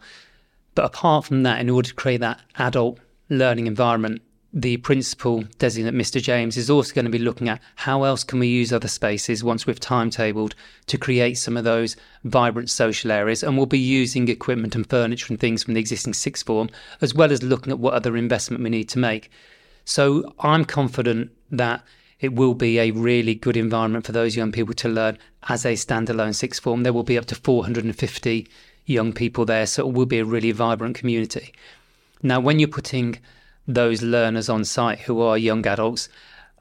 But apart from that, in order to create that adult learning environment, the principal designate, Mr. James, is also going to be looking at how else can we use other spaces once we've timetabled to create some of those vibrant social areas. And we'll be using equipment and furniture and things from the existing sixth form, as well as looking at what other investment we need to make. So I'm confident that it will be a really good environment for those young people to learn as a standalone sixth form. There will be up to 450 young people there, so it will be a really vibrant community. Now, when you're putting those learners on site who are young adults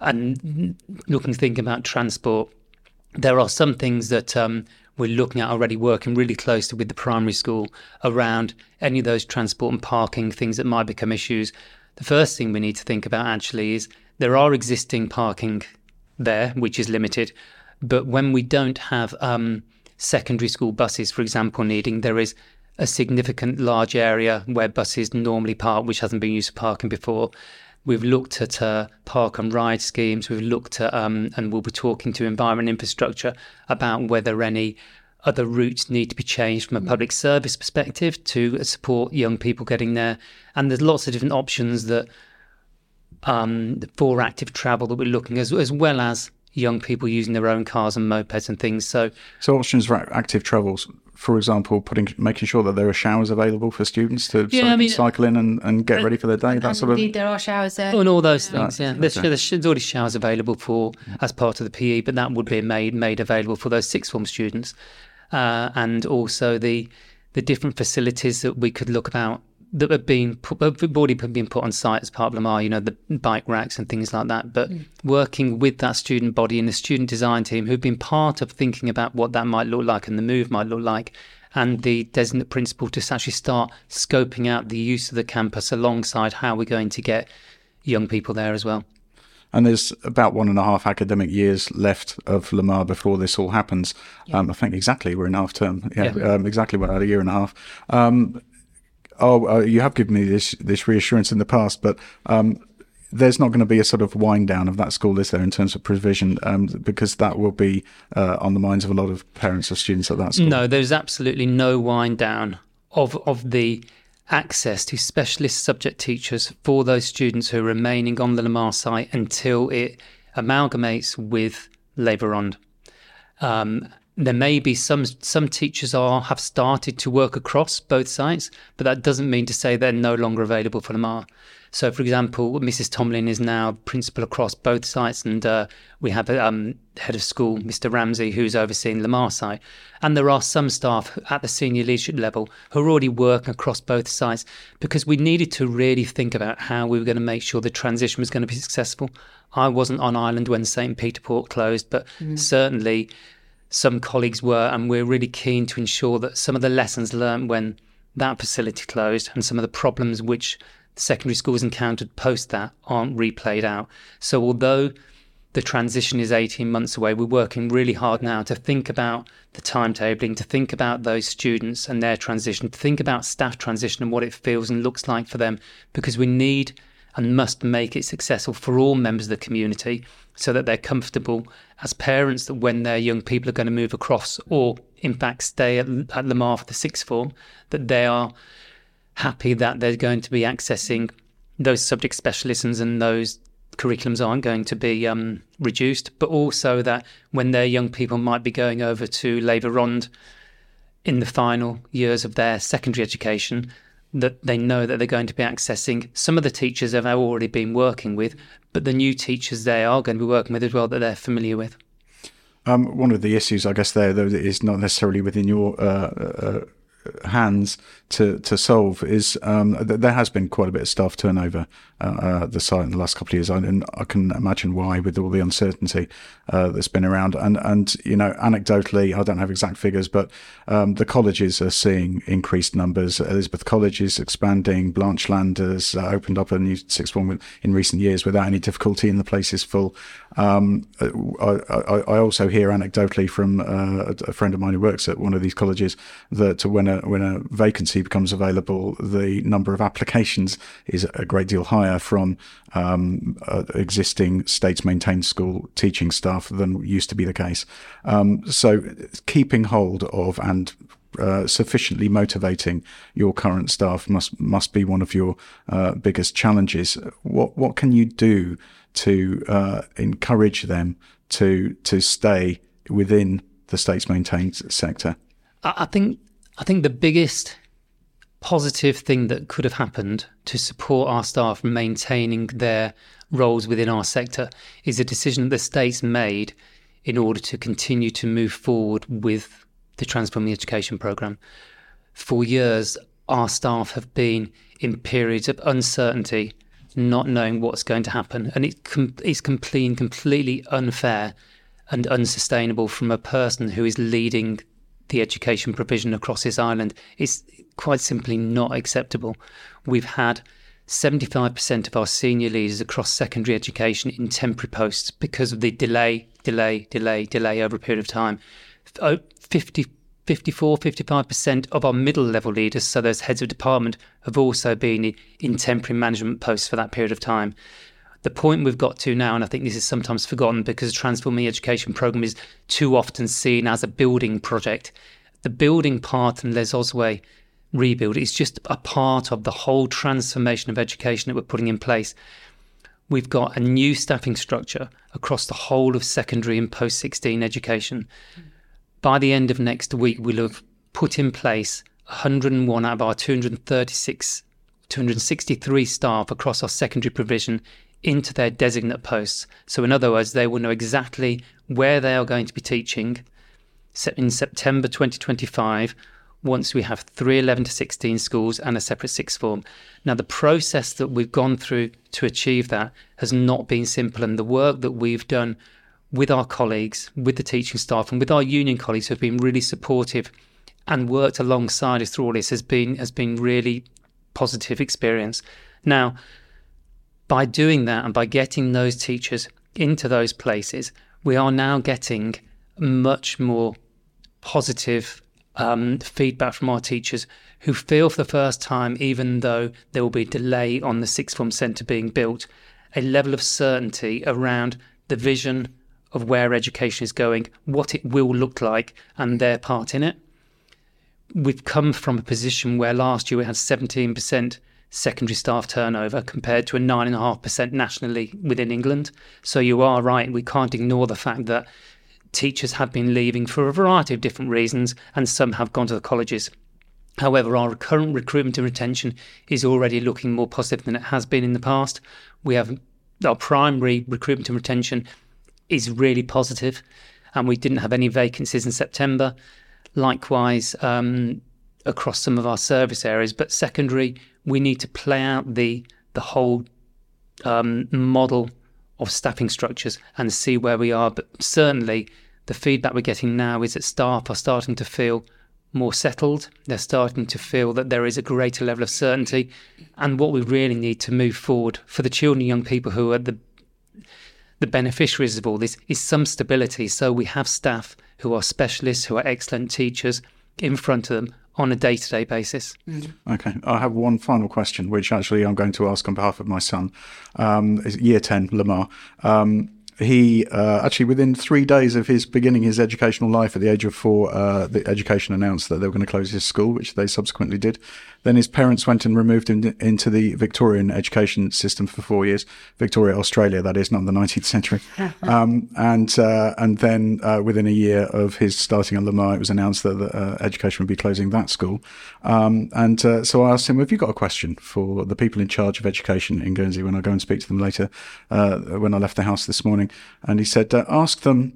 and looking to think about transport, there are some things that um, we're looking at already working really closely with the primary school around any of those transport and parking things that might become issues. The first thing we need to think about actually is there are existing parking there, which is limited, but when we don't have um, secondary school buses, for example, needing, there is a significant large area where buses normally park, which hasn't been used for parking before. We've looked at uh, park and ride schemes. We've looked at, um, and we'll be talking to environment infrastructure about whether any other routes need to be changed from a public service perspective to support young people getting there. And there's lots of different options that um, for active travel that we're looking as as well as young people using their own cars and mopeds and things. So So options for active travels, for example, putting making sure that there are showers available for students to Yeah, cy- I mean- cycle in and, and get ready for their day. That sort of. indeed, there are showers there. Oh, and all those things, Right, yeah. There's, okay. there's, there's already showers available for as part of the PE, but that would be made made available for those sixth form students, uh, and also the the different facilities that we could look about that have been put, have already been put on site as part of La Mare. You know, the bike racks and things like that. But working with that student body and the student design team who've been part of thinking about what that might look like and the move might look like. And the designate principal to actually start scoping out the use of the campus alongside how we're going to get young people there as well. And there's about one and a half academic years left of La Mare before this all happens. Um, I think exactly we're in half term. Yeah, Yeah. Um, exactly about a year and a half. Um, oh, uh, you have given me this this reassurance in the past, but um, there's not going to be a sort of wind down of that school, is there, in terms of provision? Um, because that will be uh, on the minds of a lot of parents of students at that school. No, there's absolutely no wind down of of the access to specialist subject teachers for those students who are remaining on the La Mare site until it amalgamates with Les Varendes. Um, there may be some some teachers are have started to work across both sites, but that doesn't mean to say they're no longer available for La Mare. So, for example, Mrs. Tomlin is now principal across both sites, and uh, we have a um, head of school, Mr. Ramsey, who's overseeing La Mare site. And there are some staff at the senior leadership level who are already working across both sites because we needed to really think about how we were going to make sure the transition was going to be successful. I wasn't on Ireland when St. Peter Port closed, but mm. certainly some colleagues were, and we're really keen to ensure that some of the lessons learned when that facility closed and some of the problems which secondary schools encountered post that aren't replayed out. So although the transition is 18 months away, we're working really hard now to think about the timetabling, to think about those students and their transition, to think about staff transition and what it feels and looks like for them, because we need and must make it successful for all members of the community so that they're comfortable as parents that when their young people are going to move across or in fact stay at, at La Mare for the sixth form, that they are happy that they're going to be accessing those subject specialisms and those curriculums aren't going to be um, reduced, but also that when their young people might be going over to Les Varendes in the final years of their secondary education, that they know that they're going to be accessing some of the teachers they've already been working with, but the new teachers they are going to be working with as well that they're familiar with. Um, one of the issues, I guess, there though is not necessarily within your uh, uh, hands to to solve is um, there has been quite a bit of staff turnover uh, uh, the site in the last couple of years, and I can imagine why with all the uncertainty uh, that's been around. And and you know, anecdotally, I don't have exact figures, but um, the colleges are seeing increased numbers. Elizabeth College is expanding. Blanchelande has uh, opened up a new sixth form in recent years without any difficulty, and the place is full. Um, I, I, I, also hear anecdotally from uh, a friend of mine who works at one of these colleges that when a when a vacancy becomes available, the number of applications is a great deal higher from um, uh, existing states maintained school teaching staff than used to be the case. Um, so keeping hold of and uh, sufficiently motivating your current staff must must be one of your uh, biggest challenges. What what can you do to uh, encourage them to to stay within the state's maintained sector? I think I think the biggest positive thing that could have happened to support our staff maintaining their roles within our sector is a decision that the state's made in order to continue to move forward with the transforming education program. For years, our staff have been in periods of uncertainty, not knowing what's going to happen, and it com- it's complete, completely unfair and unsustainable from a person who is leading the education provision across this island. It's quite simply not acceptable. We've had 75% of our senior leaders across secondary education in temporary posts because of the delay, delay, delay, delay over a period of time. 50, 54, 55% of our middle level leaders, so those heads of department, have also been in temporary management posts for that period of time. The point we've got to now, and I think this is sometimes forgotten because the Transforming Education Programme is too often seen as a building project. The building part and Les Ozouets rebuild is just a part of the whole transformation of education that we're putting in place. We've got a new staffing structure across the whole of secondary and post 16 education. By the end of next week, we'll have put in place 101 out of our 236, 263 staff across our secondary provision into their designate posts. So, in other words, they will know exactly where they are going to be teaching in September 2025 once we have three 11 to 16 schools and a separate sixth form. Now, the process that we've gone through to achieve that has not been simple, and the work that we've done with our colleagues, with the teaching staff, and with our union colleagues who have been really supportive and worked alongside us through all this has been has been really positive experience. Now, by doing that and by getting those teachers into those places, we are now getting much more positive um, feedback from our teachers who feel for the first time, even though there will be delay on the sixth form centre being built, a level of certainty around the vision of where education is going, what it will look like, and their part in it. We've come from a position where last year we had 17% secondary staff turnover compared to a 9.5% nationally within England. So you are right, we can't ignore the fact that teachers have been leaving for a variety of different reasons and some have gone to the colleges. However, our current recruitment and retention is already looking more positive than it has been in the past. We have our primary recruitment and retention is really positive, and we didn't have any vacancies in September. Likewise, um, across some of our service areas, but secondary, we need to play out the the whole um, model of staffing structures and see where we are. But certainly, the feedback we're getting now is that staff are starting to feel more settled. They're starting to feel that there is a greater level of certainty. And what we really need to move forward for the children and young people who are the the beneficiaries of all this is some stability. So we have staff who are specialists, who are excellent teachers in front of them on a day to day basis. Okay, I have one final question, which actually I'm going to ask on behalf of my son, um, year 10, La Mare. Um, he uh, actually within three days of his beginning his educational life at the age of four, uh, the education announced that they were going to close his school, which they subsequently did. Then his parents went and removed him into the Victorian education system for four years, Victoria, Australia, that is, not the 19th century. um, and uh, and then uh, within a year of his starting at La Mare, it was announced that the, uh, education would be closing that school. Um, and uh, so I asked him, "Have you got a question for the people in charge of education in Guernsey?" When I go and speak to them later, uh, when I left the house this morning, and he said, "Ask them."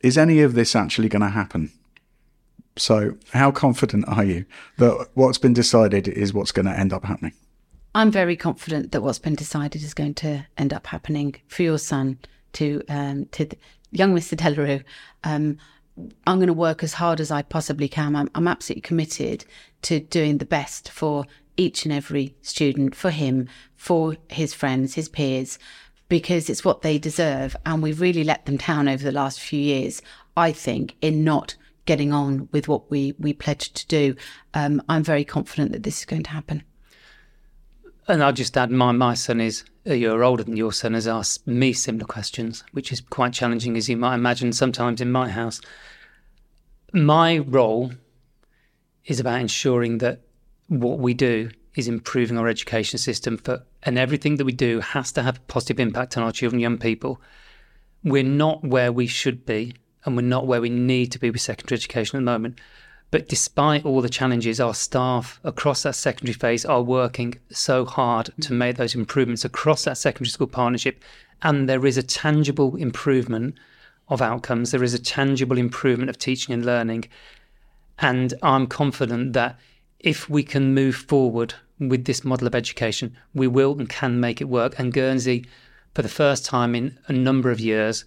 Is any of this actually going to happen? So, how confident are you that what's been decided is what's going to end up happening? I'm very confident that what's been decided is going to end up happening for your son, to um, to the, young Mr. De La Rue. Um, I'm going to work as hard as I possibly can. I'm, I'm absolutely committed to doing the best for each and every student, for him, for his friends, his peers, because it's what they deserve. And we've really let them down over the last few years, I think, in not getting on with what we, we pledged to do. Um, I'm very confident that this is going to happen. And I'll just add, my, my son is a year older than your son, has asked me similar questions, which is quite challenging, as you might imagine, sometimes in my house. My role is about ensuring that what we do is improving our education system for, and everything that we do has to have a positive impact on our children young people. We're not where we should be, and we're not where we need to be with secondary education at the moment. But despite all the challenges, our staff across that secondary phase are working so hard to mm. make those improvements across that secondary school partnership. And there is a tangible improvement of outcomes, there is a tangible improvement of teaching and learning. And I'm confident that if we can move forward with this model of education, we will and can make it work. And Guernsey, for the first time in a number of years,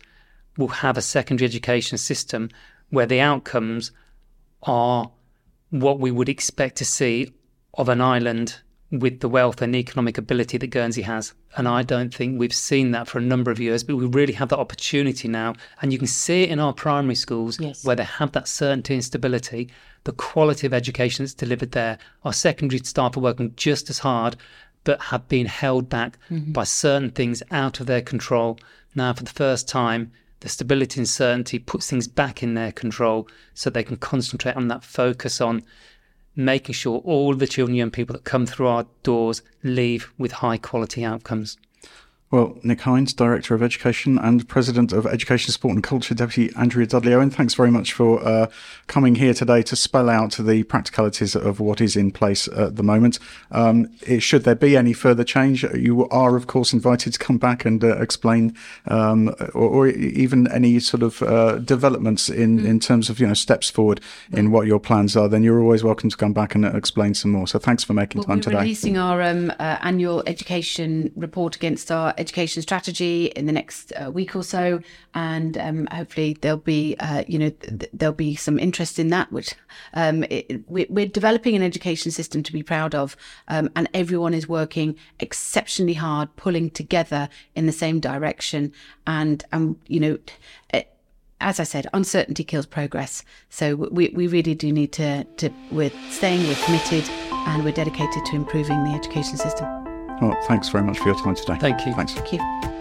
will have a secondary education system where the outcomes are what we would expect to see of an island with the wealth and economic ability that Guernsey has. And I don't think we've seen that for a number of years, but we really have that opportunity now. And you can see it in our primary schools Yes. where they have that certainty and stability, the quality of education that's delivered there. Our secondary staff are working just as hard, but have been held back mm-hmm. by certain things out of their control. Now, for the first time, the stability and certainty puts things back in their control so they can concentrate on that focus on making sure all the children and young people that come through our doors leave with high quality outcomes. Well, Nick Hynes, Director of Education and President of Education, Sport and Culture, Deputy Andrea Dudley Owen, thanks very much for uh, coming here today to spell out the practicalities of what is in place at the moment. Um, it, should there be any further change, you are, of course, invited to come back and uh, explain, um, or, or even any sort of uh, developments in, in terms of you know steps forward in what your plans are. Then you're always welcome to come back and uh, explain some more. So thanks for making Well, time we're today. releasing our um, uh, annual education report against our education strategy in the next uh, week or so, and um, hopefully there'll be, uh, you know, th- there'll be some interest in that. Which um, it, we- we're developing an education system to be proud of, um, and everyone is working exceptionally hard, pulling together in the same direction, and um, you know. eh, as I said, uncertainty kills progress. So we, we really do need to, to, we're staying, we're committed, and we're dedicated to improving the education system. Well, thanks very much for your time today. Thank you. Thanks. Thank you.